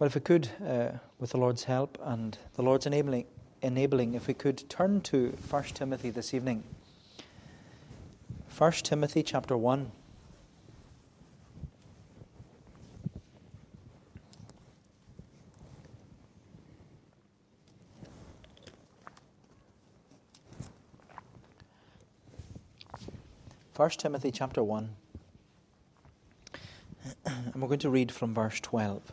Well, if we could, uh, with the Lord's help and the Lord's enabling, enabling, if we could turn to 1 Timothy this evening. 1 Timothy chapter 1. First Timothy chapter 1. And we're going to read from verse 12.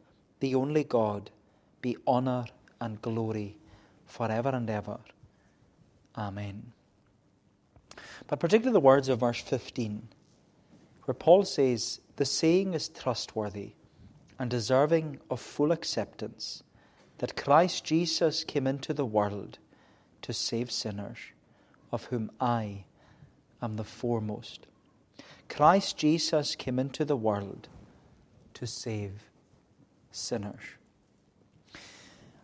the only God, be honour and glory forever and ever. Amen. But particularly the words of verse 15, where Paul says, The saying is trustworthy and deserving of full acceptance that Christ Jesus came into the world to save sinners, of whom I am the foremost. Christ Jesus came into the world to save sinners.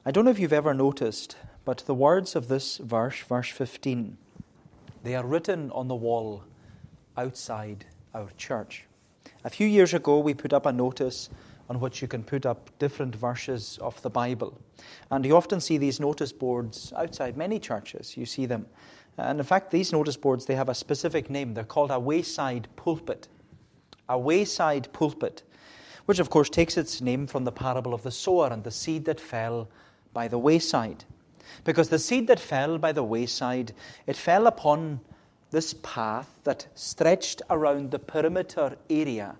I don't know if you've ever noticed, but the words of this verse, verse 15, they are written on the wall outside our church. A few years ago, we put up a notice on which you can put up different verses of the Bible. And you often see these notice boards outside many churches. You see them. And in fact, these notice boards, they have a specific name. They're called a wayside pulpit. A wayside pulpit which of course takes its name from the parable of the sower and the seed that fell by the wayside. Because the seed that fell by the wayside, it fell upon this path that stretched around the perimeter area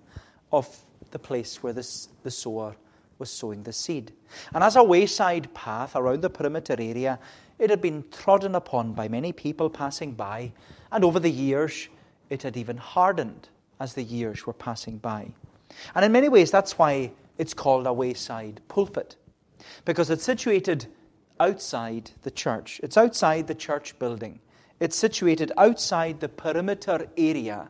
of the place where this, the sower was sowing the seed. And as a wayside path around the perimeter area, it had been trodden upon by many people passing by, and over the years, it had even hardened as the years were passing by. And in many ways, that's why it's called a wayside pulpit, because it's situated outside the church. It's outside the church building. It's situated outside the perimeter area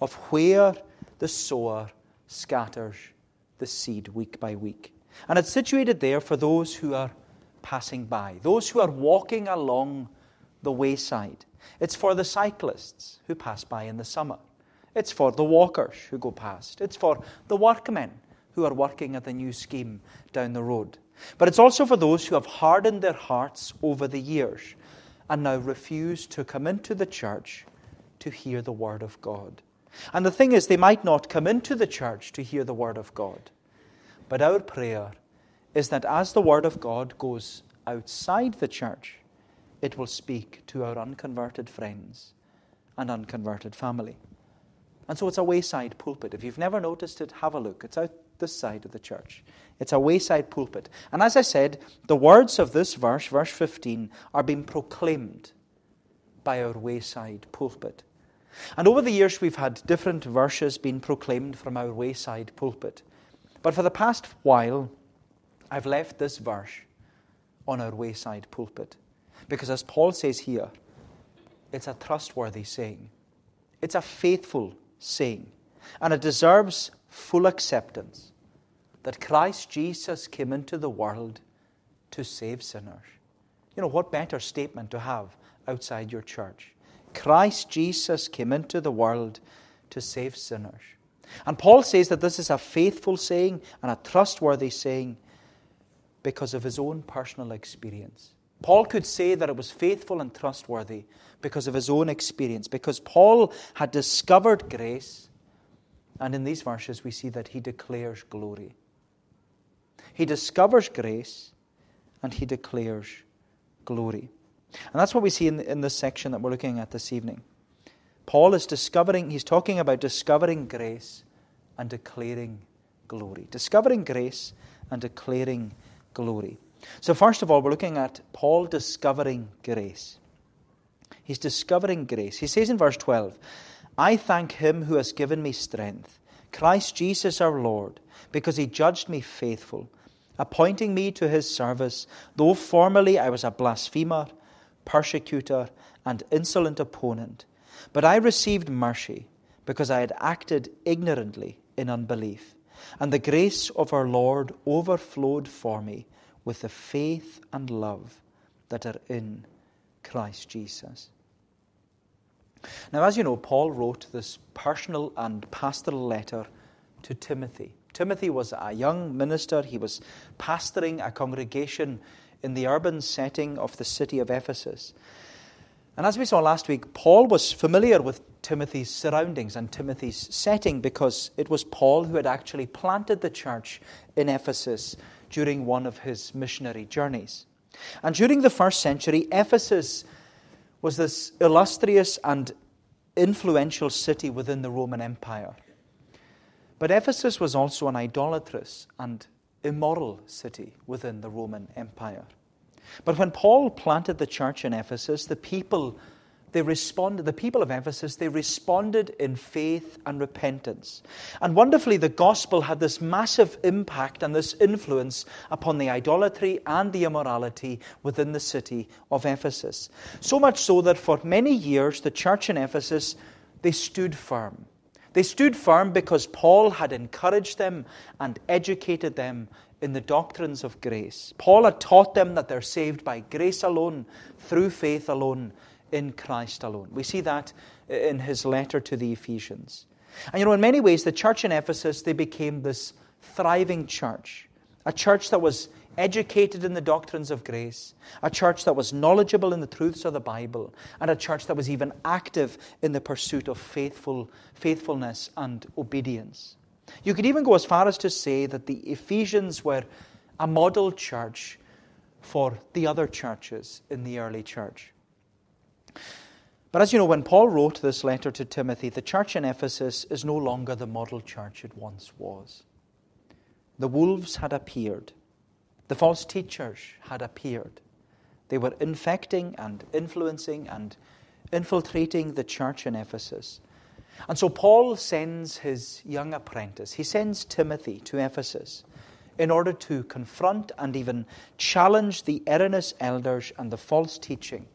of where the sower scatters the seed week by week. And it's situated there for those who are passing by, those who are walking along the wayside. It's for the cyclists who pass by in the summer. It's for the walkers who go past. It's for the workmen who are working at the new scheme down the road. But it's also for those who have hardened their hearts over the years and now refuse to come into the church to hear the Word of God. And the thing is, they might not come into the church to hear the Word of God. But our prayer is that as the Word of God goes outside the church, it will speak to our unconverted friends and unconverted family. And so it's a wayside pulpit. If you've never noticed it, have a look. It's out this side of the church. It's a wayside pulpit. And as I said, the words of this verse, verse 15, are being proclaimed by our wayside pulpit. And over the years, we've had different verses being proclaimed from our wayside pulpit. But for the past while, I've left this verse on our wayside pulpit. Because as Paul says here, it's a trustworthy saying, it's a faithful saying, and it deserves full acceptance that Christ Jesus came into the world to save sinners. You know, what better statement to have outside your church? Christ Jesus came into the world to save sinners. And Paul says that this is a faithful saying and a trustworthy saying because of his own personal experience. Paul could say that it was faithful and trustworthy because of his own experience, because Paul had discovered grace, and in these verses we see that he declares glory. He discovers grace and he declares glory. And that's what we see in, in this section that we're looking at this evening. Paul is discovering, he's talking about discovering grace and declaring glory. Discovering grace and declaring glory. So, first of all, we're looking at Paul discovering grace. He's discovering grace. He says in verse 12, I thank him who has given me strength, Christ Jesus our Lord, because he judged me faithful, appointing me to his service, though formerly I was a blasphemer, persecutor, and insolent opponent. But I received mercy because I had acted ignorantly in unbelief, and the grace of our Lord overflowed for me with the faith and love that are in Christ Jesus. Now, as you know, Paul wrote this personal and pastoral letter to Timothy. Timothy was a young minister. He was pastoring a congregation in the urban setting of the city of Ephesus. And as we saw last week, Paul was familiar with Timothy's surroundings and Timothy's setting because it was Paul who had actually planted the church in Ephesus during one of his missionary journeys. And during the first century, Ephesus was this illustrious and influential city within the Roman Empire. But Ephesus was also an idolatrous and immoral city within the Roman Empire. But when Paul planted the church in Ephesus, the people they responded, the people of Ephesus, they responded in faith and repentance. And wonderfully, the gospel had this massive impact and this influence upon the idolatry and the immorality within the city of Ephesus. So much so that for many years, the church in Ephesus, they stood firm. They stood firm because Paul had encouraged them and educated them in the doctrines of grace. Paul had taught them that they're saved by grace alone, through faith alone, in Christ alone. We see that in his letter to the Ephesians. And you know, in many ways, the church in Ephesus, they became this thriving church, a church that was educated in the doctrines of grace, a church that was knowledgeable in the truths of the Bible, and a church that was even active in the pursuit of faithful, faithfulness and obedience. You could even go as far as to say that the Ephesians were a model church for the other churches in the early church. But as you know, when Paul wrote this letter to Timothy, the church in Ephesus is no longer the model church it once was. The wolves had appeared, the false teachers had appeared. They were infecting and influencing and infiltrating the church in Ephesus. And so Paul sends his young apprentice, he sends Timothy to Ephesus in order to confront and even challenge the erroneous elders and the false teaching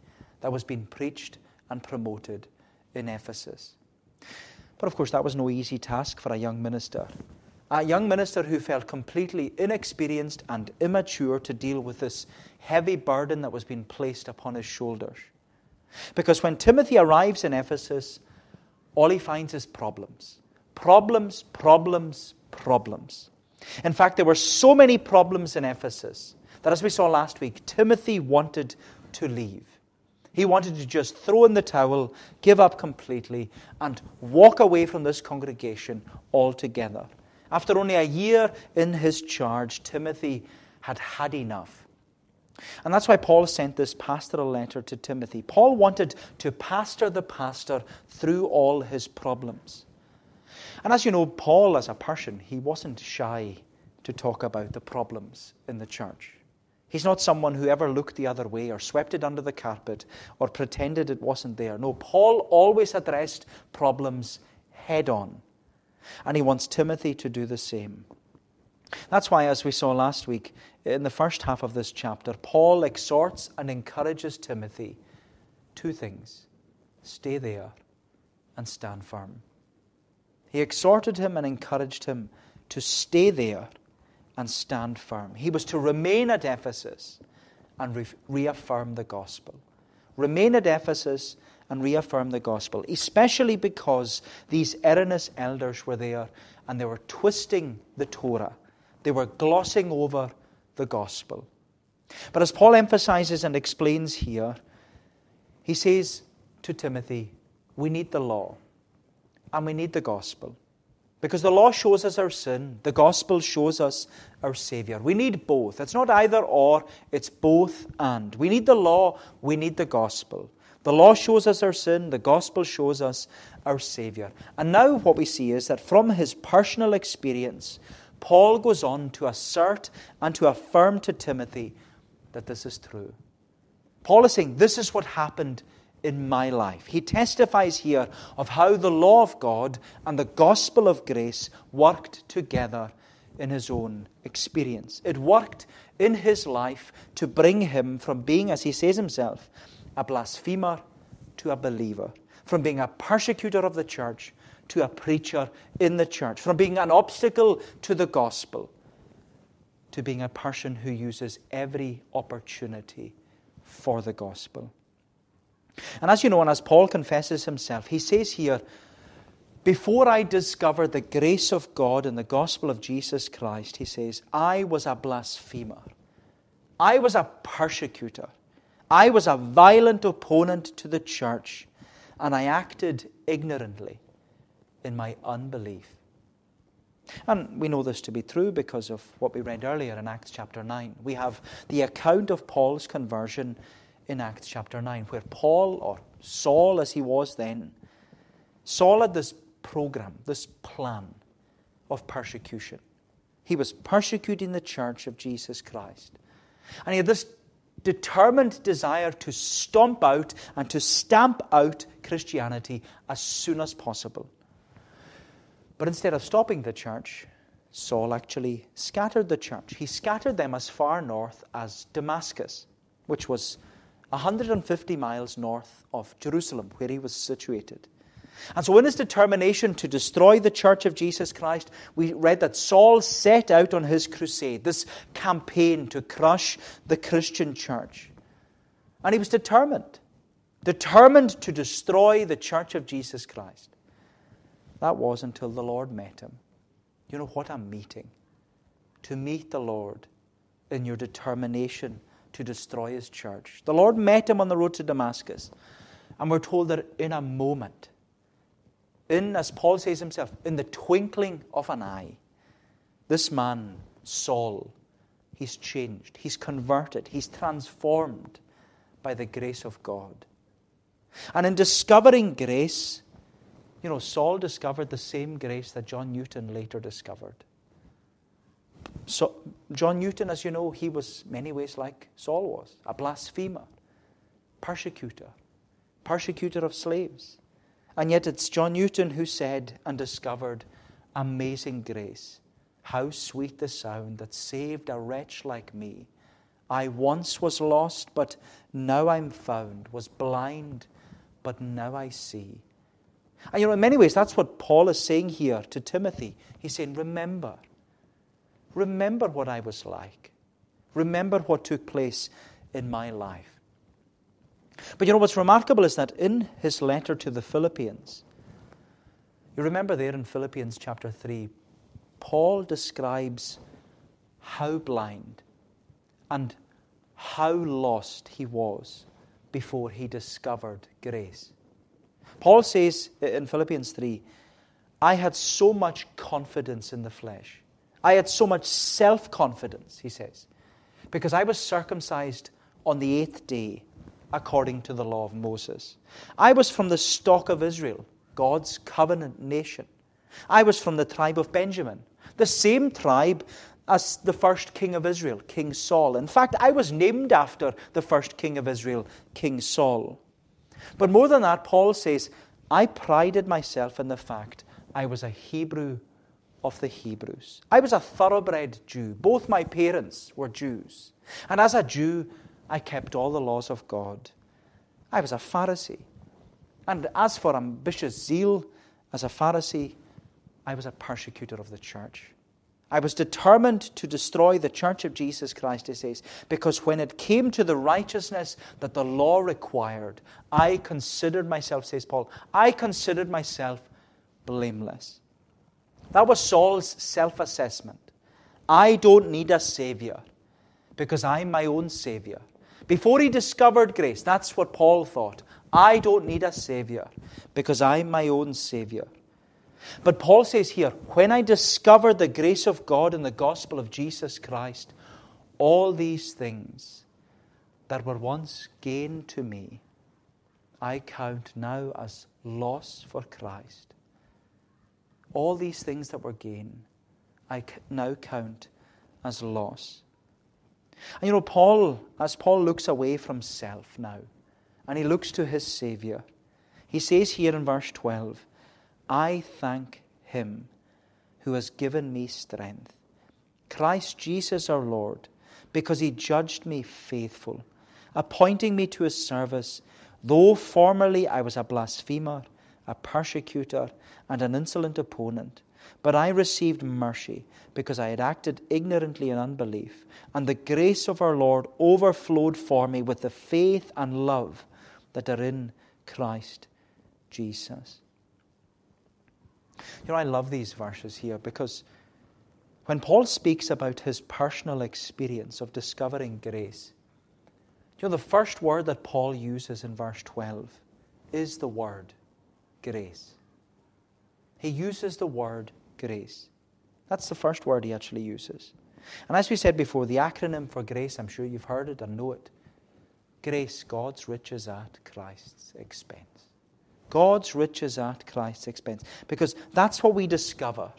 that was being preached and promoted in Ephesus. But of course, that was no easy task for a young minister. A young minister who felt completely inexperienced and immature to deal with this heavy burden that was being placed upon his shoulders. Because when Timothy arrives in Ephesus, all he finds is problems. Problems, problems, problems. In fact, there were so many problems in Ephesus that, as we saw last week, Timothy wanted to leave. He wanted to just throw in the towel, give up completely, and walk away from this congregation altogether. After only a year in his charge, Timothy had had enough. And that's why Paul sent this pastoral letter to Timothy. Paul wanted to pastor the pastor through all his problems. And as you know, Paul, as a person, he wasn't shy to talk about the problems in the church. He's not someone who ever looked the other way or swept it under the carpet or pretended it wasn't there. No, Paul always addressed problems head on. And he wants Timothy to do the same. That's why, as we saw last week, in the first half of this chapter, Paul exhorts and encourages Timothy two things stay there and stand firm. He exhorted him and encouraged him to stay there and stand firm. He was to remain at Ephesus and re- reaffirm the gospel. Remain at Ephesus and reaffirm the gospel, especially because these erroneous elders were there and they were twisting the Torah they were glossing over the gospel. But as Paul emphasizes and explains here, he says to Timothy, We need the law and we need the gospel. Because the law shows us our sin, the gospel shows us our Savior. We need both. It's not either or, it's both and. We need the law, we need the gospel. The law shows us our sin, the gospel shows us our Savior. And now what we see is that from his personal experience, Paul goes on to assert and to affirm to Timothy that this is true. Paul is saying, This is what happened in my life. He testifies here of how the law of God and the gospel of grace worked together in his own experience. It worked in his life to bring him from being, as he says himself, a blasphemer to a believer, from being a persecutor of the church to a preacher in the church, from being an obstacle to the gospel to being a person who uses every opportunity for the gospel. And as you know, and as Paul confesses himself, he says here, Before I discovered the grace of God and the gospel of Jesus Christ, he says, I was a blasphemer. I was a persecutor. I was a violent opponent to the church, and I acted ignorantly in my unbelief. And we know this to be true because of what we read earlier in Acts chapter 9. We have the account of Paul's conversion in Acts chapter 9, where Paul, or Saul as he was then, Saul had this program, this plan of persecution. He was persecuting the church of Jesus Christ. And he had this determined desire to stomp out and to stamp out Christianity as soon as possible. But instead of stopping the church, Saul actually scattered the church. He scattered them as far north as Damascus, which was 150 miles north of Jerusalem, where he was situated. And so, in his determination to destroy the church of Jesus Christ, we read that Saul set out on his crusade, this campaign to crush the Christian church. And he was determined, determined to destroy the church of Jesus Christ. That was until the Lord met him. You know what a meeting. To meet the Lord in your determination to destroy his church. The Lord met him on the road to Damascus. And we're told that in a moment, in, as Paul says himself, in the twinkling of an eye, this man, Saul, he's changed, he's converted, he's transformed by the grace of God. And in discovering grace, you know, Saul discovered the same grace that John Newton later discovered. So, John Newton, as you know, he was many ways like Saul was a blasphemer, persecutor, persecutor of slaves. And yet it's John Newton who said and discovered amazing grace. How sweet the sound that saved a wretch like me. I once was lost, but now I'm found, was blind, but now I see. And you know, in many ways, that's what Paul is saying here to Timothy. He's saying, Remember, Remember what I was like. Remember what took place in my life. But you know what's remarkable is that in his letter to the Philippians, you remember there in Philippians chapter 3, Paul describes how blind and how lost he was before he discovered grace. Paul says in Philippians 3, I had so much confidence in the flesh I had so much self confidence, he says, because I was circumcised on the eighth day according to the law of Moses. I was from the stock of Israel, God's covenant nation. I was from the tribe of Benjamin, the same tribe as the first king of Israel, King Saul. In fact, I was named after the first king of Israel, King Saul. But more than that, Paul says, I prided myself in the fact I was a Hebrew of the Hebrews. I was a thoroughbred Jew. Both my parents were Jews. And as a Jew, I kept all the laws of God. I was a Pharisee. And as for ambitious zeal, as a Pharisee, I was a persecutor of the church. I was determined to destroy the church of Jesus Christ, he says, because when it came to the righteousness that the law required, I considered myself, says Paul, I considered myself blameless. That was Saul's self assessment. I don't need a Savior because I'm my own Savior. Before he discovered grace, that's what Paul thought. I don't need a Savior because I'm my own Savior. But Paul says here, when I discovered the grace of God in the gospel of Jesus Christ, all these things that were once gain to me, I count now as loss for Christ. All these things that were gain, I now count as loss. And you know, Paul, as Paul looks away from self now, and he looks to his Savior, he says here in verse 12, I thank him who has given me strength, Christ Jesus our Lord, because he judged me faithful, appointing me to his service, though formerly I was a blasphemer, a persecutor, and an insolent opponent. But I received mercy because I had acted ignorantly in unbelief, and the grace of our Lord overflowed for me with the faith and love that are in Christ Jesus. You know, I love these verses here because when Paul speaks about his personal experience of discovering grace, you know, the first word that Paul uses in verse 12 is the word grace. He uses the word grace. That's the first word he actually uses. And as we said before, the acronym for grace, I'm sure you've heard it and know it. Grace, God's riches at Christ's expense. God's riches at Christ's expense. Because that's what we discover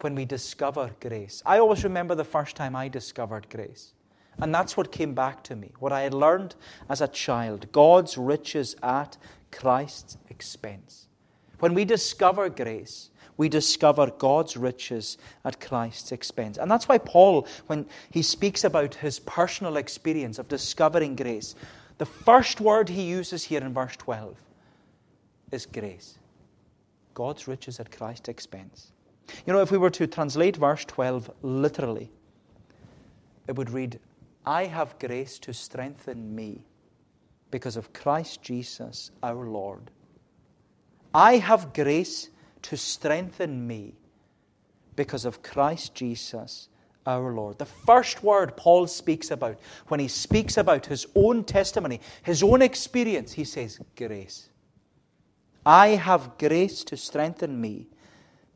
when we discover grace. I always remember the first time I discovered grace. And that's what came back to me, what I had learned as a child God's riches at Christ's expense. When we discover grace, we discover God's riches at Christ's expense. And that's why Paul, when he speaks about his personal experience of discovering grace, the first word he uses here in verse 12 is grace. God's riches at Christ's expense. You know, if we were to translate verse 12 literally, it would read, I have grace to strengthen me because of Christ Jesus our Lord. I have grace to strengthen me because of Christ Jesus our Lord. The first word Paul speaks about when he speaks about his own testimony, his own experience, he says, grace. I have grace to strengthen me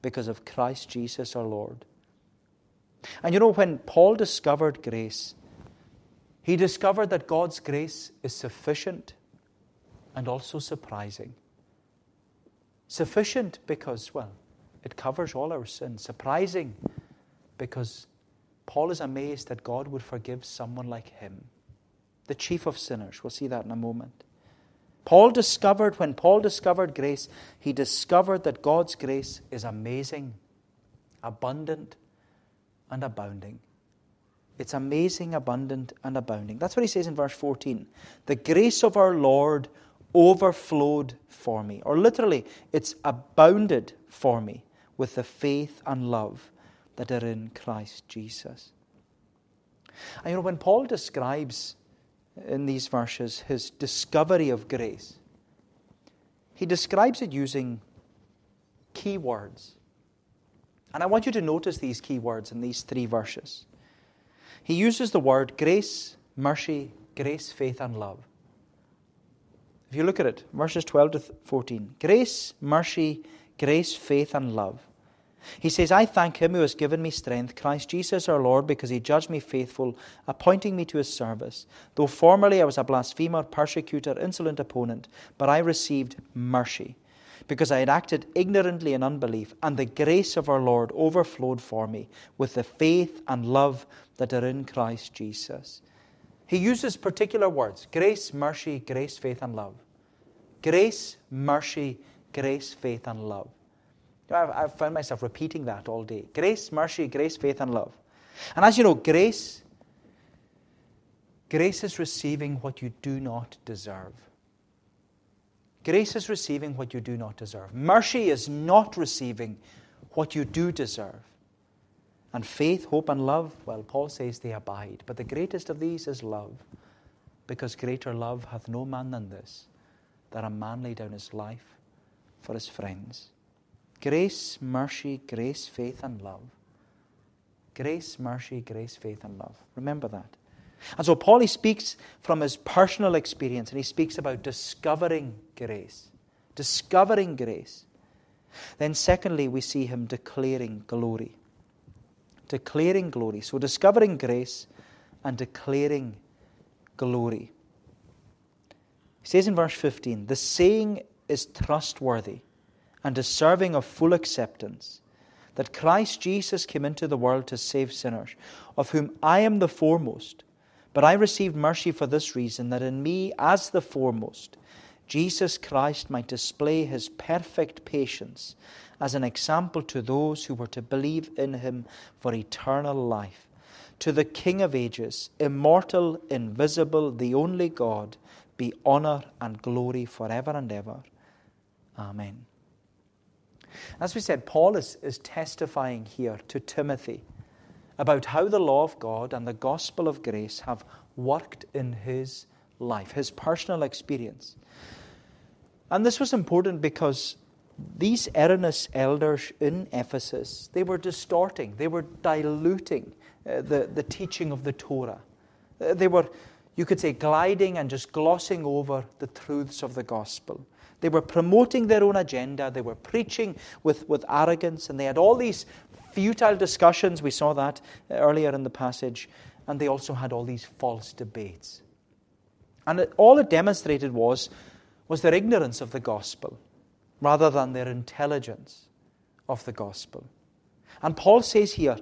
because of Christ Jesus our Lord. And you know, when Paul discovered grace, he discovered that God's grace is sufficient and also surprising. Sufficient because, well, it covers all our sins. Surprising because Paul is amazed that God would forgive someone like him, the chief of sinners. We'll see that in a moment. Paul discovered, when Paul discovered grace, he discovered that God's grace is amazing, abundant, and abounding. It's amazing, abundant, and abounding. That's what he says in verse 14. The grace of our Lord overflowed for me. Or literally, it's abounded for me with the faith and love that are in Christ Jesus. And you know, when Paul describes in these verses his discovery of grace. He describes it using key words. And I want you to notice these key words in these three verses. He uses the word grace, mercy, grace, faith, and love. If you look at it, verses 12 to 14 grace, mercy, grace, faith, and love. He says, I thank him who has given me strength, Christ Jesus our Lord, because he judged me faithful, appointing me to his service. Though formerly I was a blasphemer, persecutor, insolent opponent, but I received mercy, because I had acted ignorantly in unbelief, and the grace of our Lord overflowed for me with the faith and love that are in Christ Jesus. He uses particular words grace, mercy, grace, faith, and love. Grace, mercy, grace, faith, and love. I've, I've found myself repeating that all day. Grace, mercy, grace, faith, and love. And as you know, grace, grace is receiving what you do not deserve. Grace is receiving what you do not deserve. Mercy is not receiving what you do deserve. And faith, hope, and love, well, Paul says they abide. But the greatest of these is love, because greater love hath no man than this, that a man lay down his life for his friends. Grace, mercy, grace, faith, and love. Grace, mercy, grace, faith, and love. Remember that. And so Paul he speaks from his personal experience and he speaks about discovering grace. Discovering grace. Then, secondly, we see him declaring glory. Declaring glory. So, discovering grace and declaring glory. He says in verse 15, The saying is trustworthy and deserving of full acceptance that Christ Jesus came into the world to save sinners, of whom I am the foremost. But I received mercy for this reason, that in me, as the foremost, Jesus Christ might display his perfect patience as an example to those who were to believe in him for eternal life. To the King of ages, immortal, invisible, the only God, be honor and glory forever and ever. Amen. As we said, Paul is, is testifying here to Timothy about how the law of God and the gospel of grace have worked in his life, his personal experience. And this was important because these erroneous elders in Ephesus, they were distorting, they were diluting uh, the, the teaching of the Torah. Uh, they were, you could say, gliding and just glossing over the truths of the gospel. They were promoting their own agenda. They were preaching with, with arrogance. And they had all these futile discussions. We saw that earlier in the passage. And they also had all these false debates. And it, all it demonstrated was, was their ignorance of the gospel rather than their intelligence of the gospel. And Paul says here,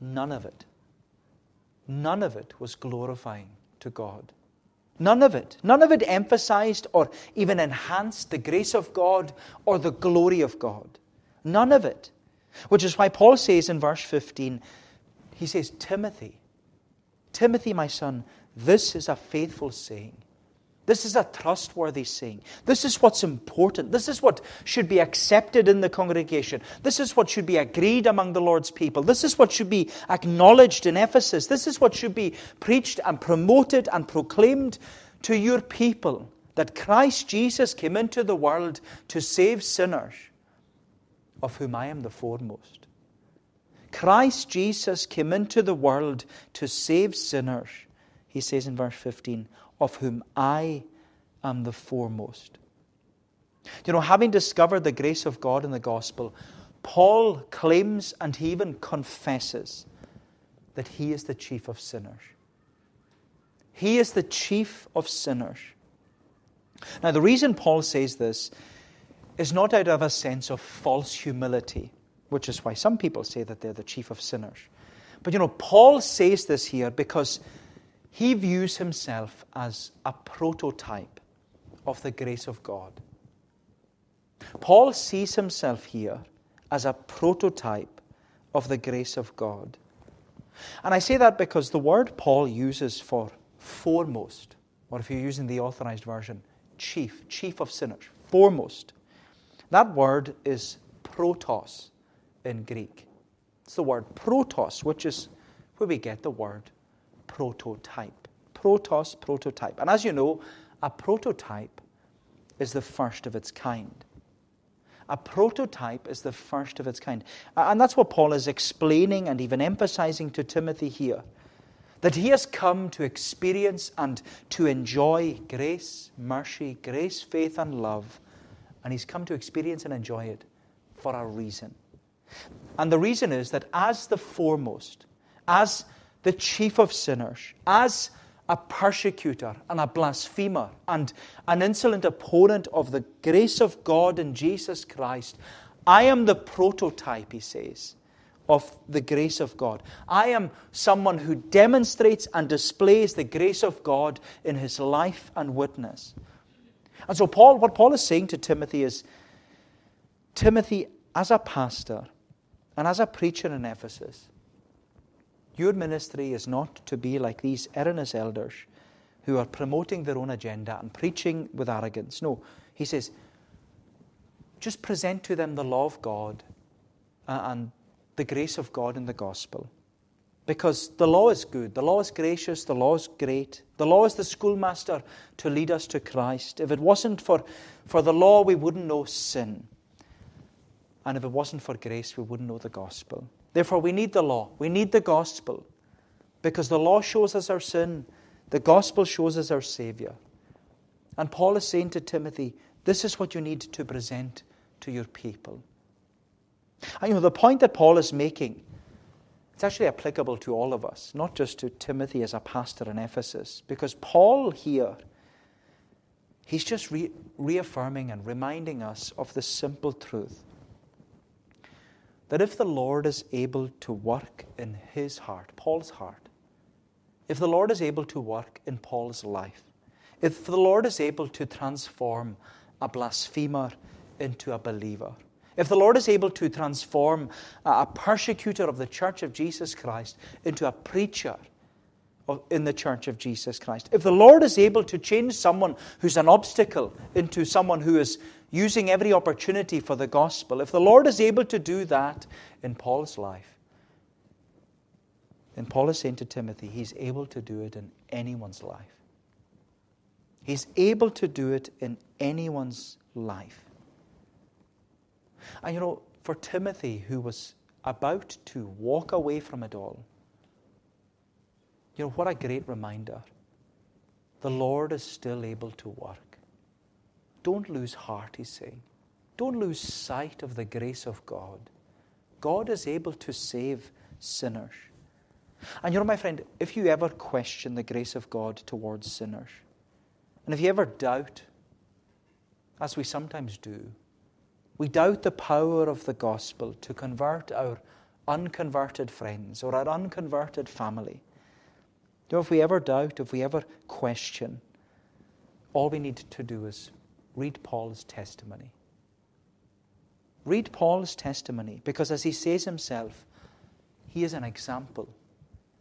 none of it, none of it was glorifying to God. None of it. None of it emphasized or even enhanced the grace of God or the glory of God. None of it. Which is why Paul says in verse 15, he says, Timothy, Timothy, my son, this is a faithful saying. This is a trustworthy saying. This is what's important. This is what should be accepted in the congregation. This is what should be agreed among the Lord's people. This is what should be acknowledged in Ephesus. This is what should be preached and promoted and proclaimed to your people that Christ Jesus came into the world to save sinners, of whom I am the foremost. Christ Jesus came into the world to save sinners, he says in verse 15 of whom I am the foremost. You know, having discovered the grace of God in the gospel, Paul claims and he even confesses that he is the chief of sinners. He is the chief of sinners. Now, the reason Paul says this is not out of a sense of false humility, which is why some people say that they're the chief of sinners. But you know, Paul says this here because he views himself as a prototype of the grace of God. Paul sees himself here as a prototype of the grace of God. And I say that because the word Paul uses for foremost, or if you're using the authorized version, chief, chief of sinners, foremost, that word is protos in Greek. It's the word protos, which is where we get the word prototype. Protos, prototype. And as you know, a prototype is the first of its kind. A prototype is the first of its kind. And that's what Paul is explaining and even emphasizing to Timothy here. That he has come to experience and to enjoy grace, mercy, grace, faith, and love. And he's come to experience and enjoy it for a reason. And the reason is that as the foremost, as the chief of sinners, as a persecutor and a blasphemer and an insolent opponent of the grace of God in Jesus Christ, I am the prototype, he says, of the grace of God. I am someone who demonstrates and displays the grace of God in his life and witness. And so, Paul, what Paul is saying to Timothy is Timothy, as a pastor and as a preacher in Ephesus, your ministry is not to be like these erroneous elders who are promoting their own agenda and preaching with arrogance. No, he says, just present to them the law of God and the grace of God in the gospel. Because the law is good, the law is gracious, the law is great. The law is the schoolmaster to lead us to Christ. If it wasn't for, for the law, we wouldn't know sin. And if it wasn't for grace, we wouldn't know the gospel. Therefore, we need the law. We need the gospel. Because the law shows us our sin, the gospel shows us our Savior. And Paul is saying to Timothy, this is what you need to present to your people. And you know, the point that Paul is making, it's actually applicable to all of us, not just to Timothy as a pastor in Ephesus, because Paul here, he's just re- reaffirming and reminding us of the simple truth that if the Lord is able to work in his heart, Paul's heart, if the Lord is able to work in Paul's life, if the Lord is able to transform a blasphemer into a believer, if the Lord is able to transform a persecutor of the church of Jesus Christ into a preacher in the church of Jesus Christ, if the Lord is able to change someone who's an obstacle into someone who is using every opportunity for the gospel, if the Lord is able to do that in Paul's life, then Paul is saying to Timothy, he's able to do it in anyone's life. He's able to do it in anyone's life. And you know, for Timothy, who was about to walk away from it all, you know, what a great reminder. The Lord is still able to work. Don't lose heart, he's saying. Don't lose sight of the grace of God. God is able to save sinners. And you know, my friend, if you ever question the grace of God towards sinners, and if you ever doubt, as we sometimes do, we doubt the power of the gospel to convert our unconverted friends or our unconverted family. You know, if we ever doubt, if we ever question, all we need to do is read Paul's testimony. Read Paul's testimony because, as he says himself, he is an example.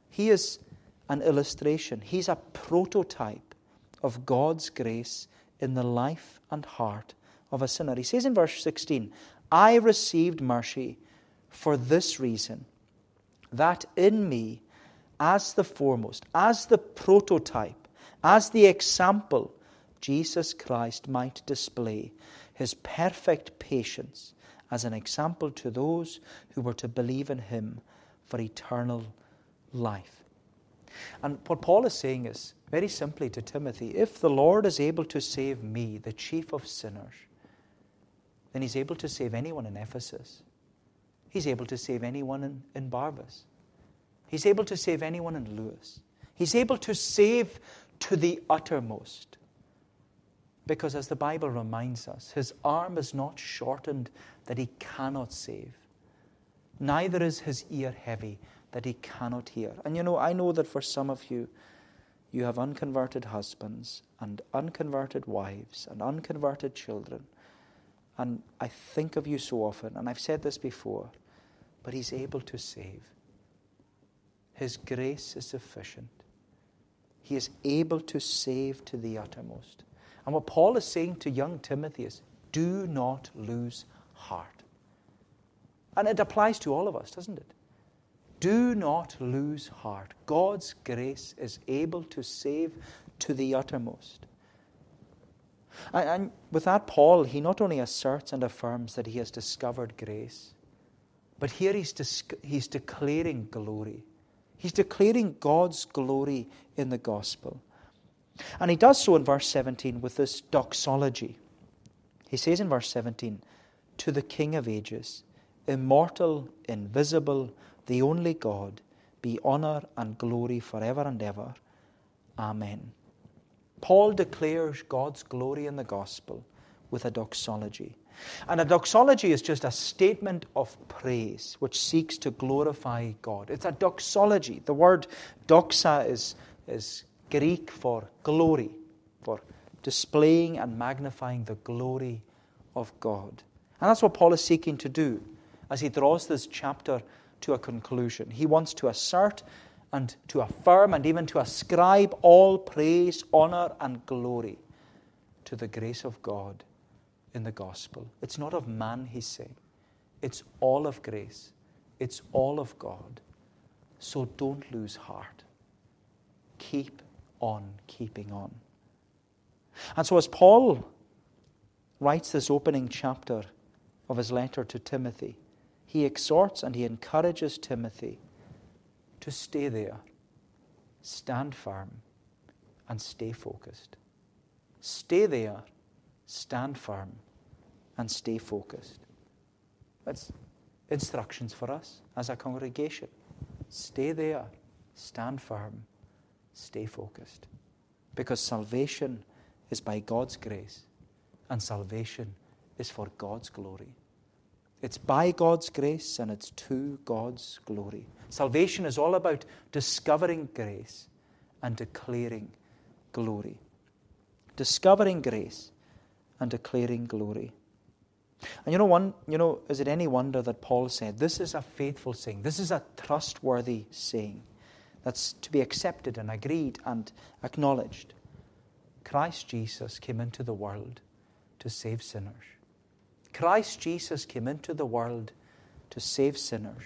He is an illustration. He's a prototype of God's grace in the life and heart of a sinner. He says in verse 16, I received mercy for this reason, that in me, as the foremost, as the prototype, as the example, Jesus Christ might display his perfect patience as an example to those who were to believe in him for eternal life. And what Paul is saying is very simply to Timothy if the Lord is able to save me, the chief of sinners, then he's able to save anyone in Ephesus. He's able to save anyone in, in Barvas. He's able to save anyone in Lewis. He's able to save to the uttermost. Because, as the Bible reminds us, his arm is not shortened that he cannot save, neither is his ear heavy that he cannot hear. And you know, I know that for some of you, you have unconverted husbands and unconverted wives and unconverted children. And I think of you so often, and I've said this before, but He's able to save. His grace is sufficient. He is able to save to the uttermost. And what Paul is saying to young Timothy is do not lose heart. And it applies to all of us, doesn't it? Do not lose heart. God's grace is able to save to the uttermost. And, and, with that, Paul, he not only asserts and affirms that he has discovered grace, but here he's, he's declaring glory. He's declaring God's glory in the gospel. And he does so in verse 17 with this doxology. He says in verse 17, To the King of ages, immortal, invisible, the only God, be honor and glory forever and ever. Amen. Paul declares God's glory in the gospel with a doxology. And a doxology is just a statement of praise which seeks to glorify God. It's a doxology. The word doxa is, is Greek for glory, for displaying and magnifying the glory of God. And that's what Paul is seeking to do as he draws this chapter to a conclusion. He wants to assert and to affirm and even to ascribe all praise, honor, and glory to the grace of God in the gospel. It's not of man, he's saying. It's all of grace. It's all of God. So don't lose heart. Keep on keeping on. And so, as Paul writes this opening chapter of his letter to Timothy, he exhorts and he encourages Timothy to stay there, stand firm, and stay focused. Stay there, stand firm, and stay focused. Let's instructions for us as a congregation. Stay there, stand firm, stay focused. Because salvation is by God's grace, and salvation is for God's glory. It's by God's grace and it's to God's glory. Salvation is all about discovering grace and declaring glory. Discovering grace and declaring glory. And you know, one, you know, is it any wonder that Paul said, This is a faithful saying, this is a trustworthy saying that's to be accepted and agreed and acknowledged. Christ Jesus came into the world to save sinners. Christ Jesus came into the world to save sinners.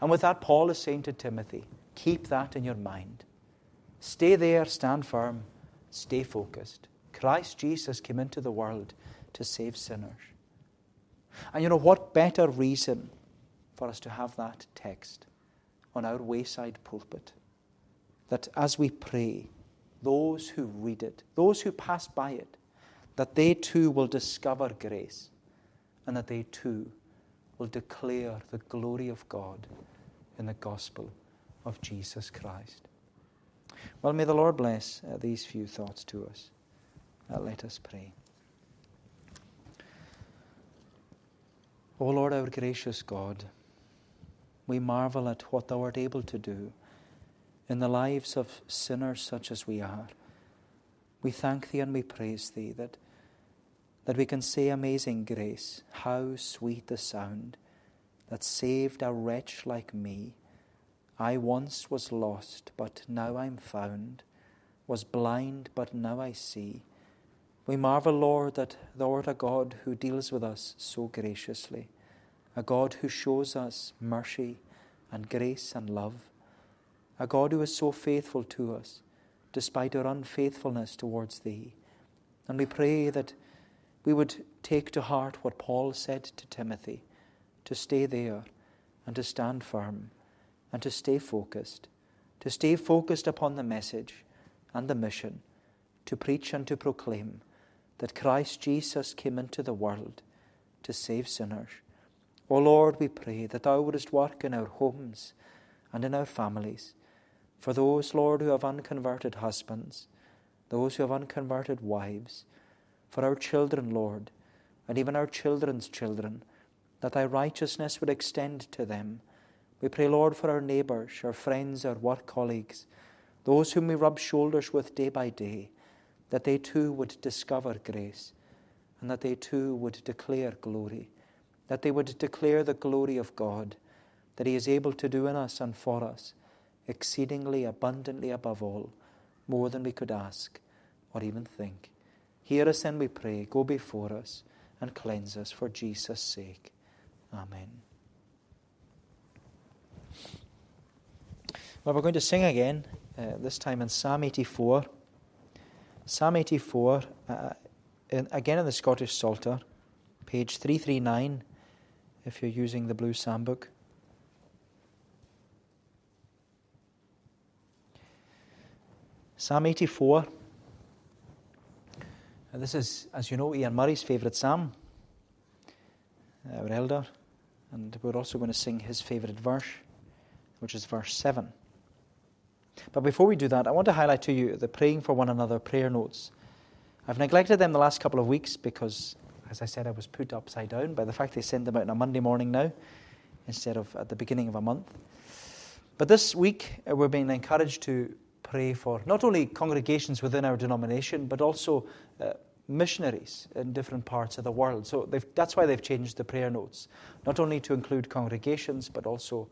And with that, Paul is saying to Timothy, keep that in your mind. Stay there, stand firm, stay focused. Christ Jesus came into the world to save sinners. And you know what better reason for us to have that text on our wayside pulpit? That as we pray, those who read it, those who pass by it, that they too will discover grace and that they too will declare the glory of God in the gospel of Jesus Christ. Well, may the Lord bless uh, these few thoughts to us. Uh, let us pray. O Lord, our gracious God, we marvel at what Thou art able to do in the lives of sinners such as we are. We thank Thee and we praise Thee that that we can say, Amazing grace, how sweet the sound that saved a wretch like me. I once was lost, but now I'm found, was blind, but now I see. We marvel, Lord, that Thou art a God who deals with us so graciously, a God who shows us mercy and grace and love, a God who is so faithful to us despite our unfaithfulness towards Thee. And we pray that we would take to heart what Paul said to Timothy to stay there and to stand firm and to stay focused, to stay focused upon the message and the mission, to preach and to proclaim that Christ Jesus came into the world to save sinners. O Lord, we pray that Thou wouldest work in our homes and in our families. For those, Lord, who have unconverted husbands, those who have unconverted wives, for our children, Lord, and even our children's children, that thy righteousness would extend to them. We pray, Lord, for our neighbours, our friends, our work colleagues, those whom we rub shoulders with day by day, that they too would discover grace, and that they too would declare glory, that they would declare the glory of God, that He is able to do in us and for us, exceedingly abundantly above all, more than we could ask or even think. Hear us and we pray. Go before us and cleanse us for Jesus' sake. Amen. Well, we're going to sing again, uh, this time in Psalm 84. Psalm 84, uh, in, again in the Scottish Psalter, page 339, if you're using the Blue Psalm Book. Psalm 84. And this is, as you know, Ian Murray's favourite psalm, our elder. And we're also going to sing his favourite verse, which is verse 7. But before we do that, I want to highlight to you the praying for one another prayer notes. I've neglected them the last couple of weeks because, as I said, I was put upside down by the fact they send them out on a Monday morning now instead of at the beginning of a month. But this week, uh, we're being encouraged to pray for not only congregations within our denomination, but also uh, missionaries in different parts of the world. So that's why they've changed the prayer notes, not only to include congregations, but also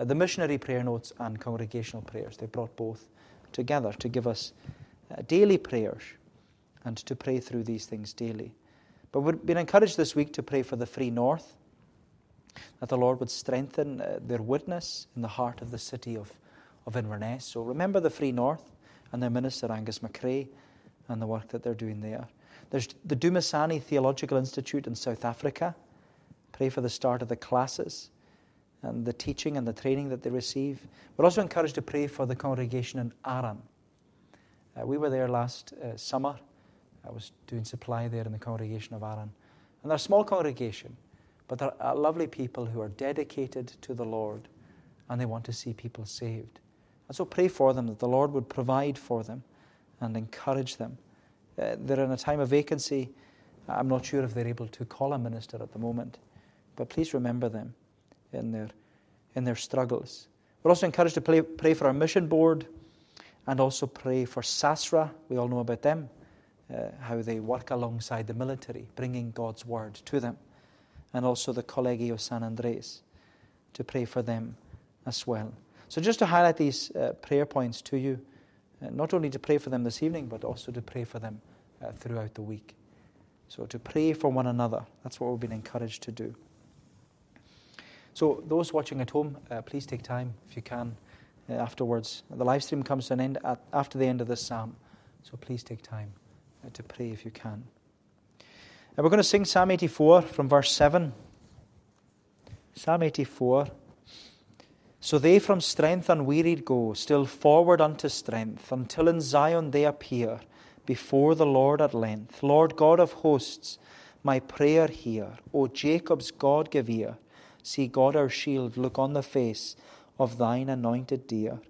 uh, the missionary prayer notes and congregational prayers. They brought both together to give us uh, daily prayers and to pray through these things daily. But we've been encouraged this week to pray for the Free North, that the Lord would strengthen uh, their witness in the heart of the city of of Inverness. So remember the Free North and their minister Angus McRae and the work that they're doing there. There's the Dumisani Theological Institute in South Africa. Pray for the start of the classes and the teaching and the training that they receive. We're also encouraged to pray for the congregation in Arran. Uh, we were there last uh, summer. I was doing supply there in the congregation of Arran. And they're a small congregation, but they're uh, lovely people who are dedicated to the Lord and they want to see people saved. And so pray for them that the Lord would provide for them and encourage them. Uh, they're in a time of vacancy. I'm not sure if they're able to call a minister at the moment, but please remember them in their, in their struggles. We're also encouraged to pray, pray for our mission board and also pray for SASRA. We all know about them, uh, how they work alongside the military, bringing God's word to them. And also the Colegio San Andres, to pray for them as well. So, just to highlight these uh, prayer points to you, uh, not only to pray for them this evening, but also to pray for them uh, throughout the week. So, to pray for one another, that's what we've been encouraged to do. So, those watching at home, uh, please take time, if you can, uh, afterwards. The live stream comes to an end at, after the end of this psalm, so please take time uh, to pray if you can. And we're going to sing Psalm 84 from verse 7. Psalm 84. So they from strength unwearied go, still forward unto strength, until in Zion they appear before the Lord at length. Lord God of hosts, my prayer hear. O Jacob's God, give ear. See God our shield, look on the face of thine anointed dear.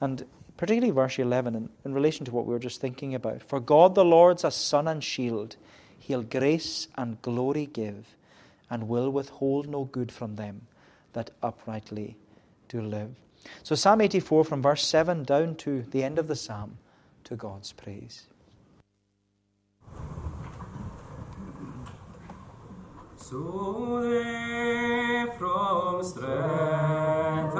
And particularly verse 11, in, in relation to what we were just thinking about. For God the Lord's a sun and shield, he'll grace and glory give, and will withhold no good from them that uprightly to live. So, Psalm 84, from verse 7 down to the end of the psalm, to God's praise. From strength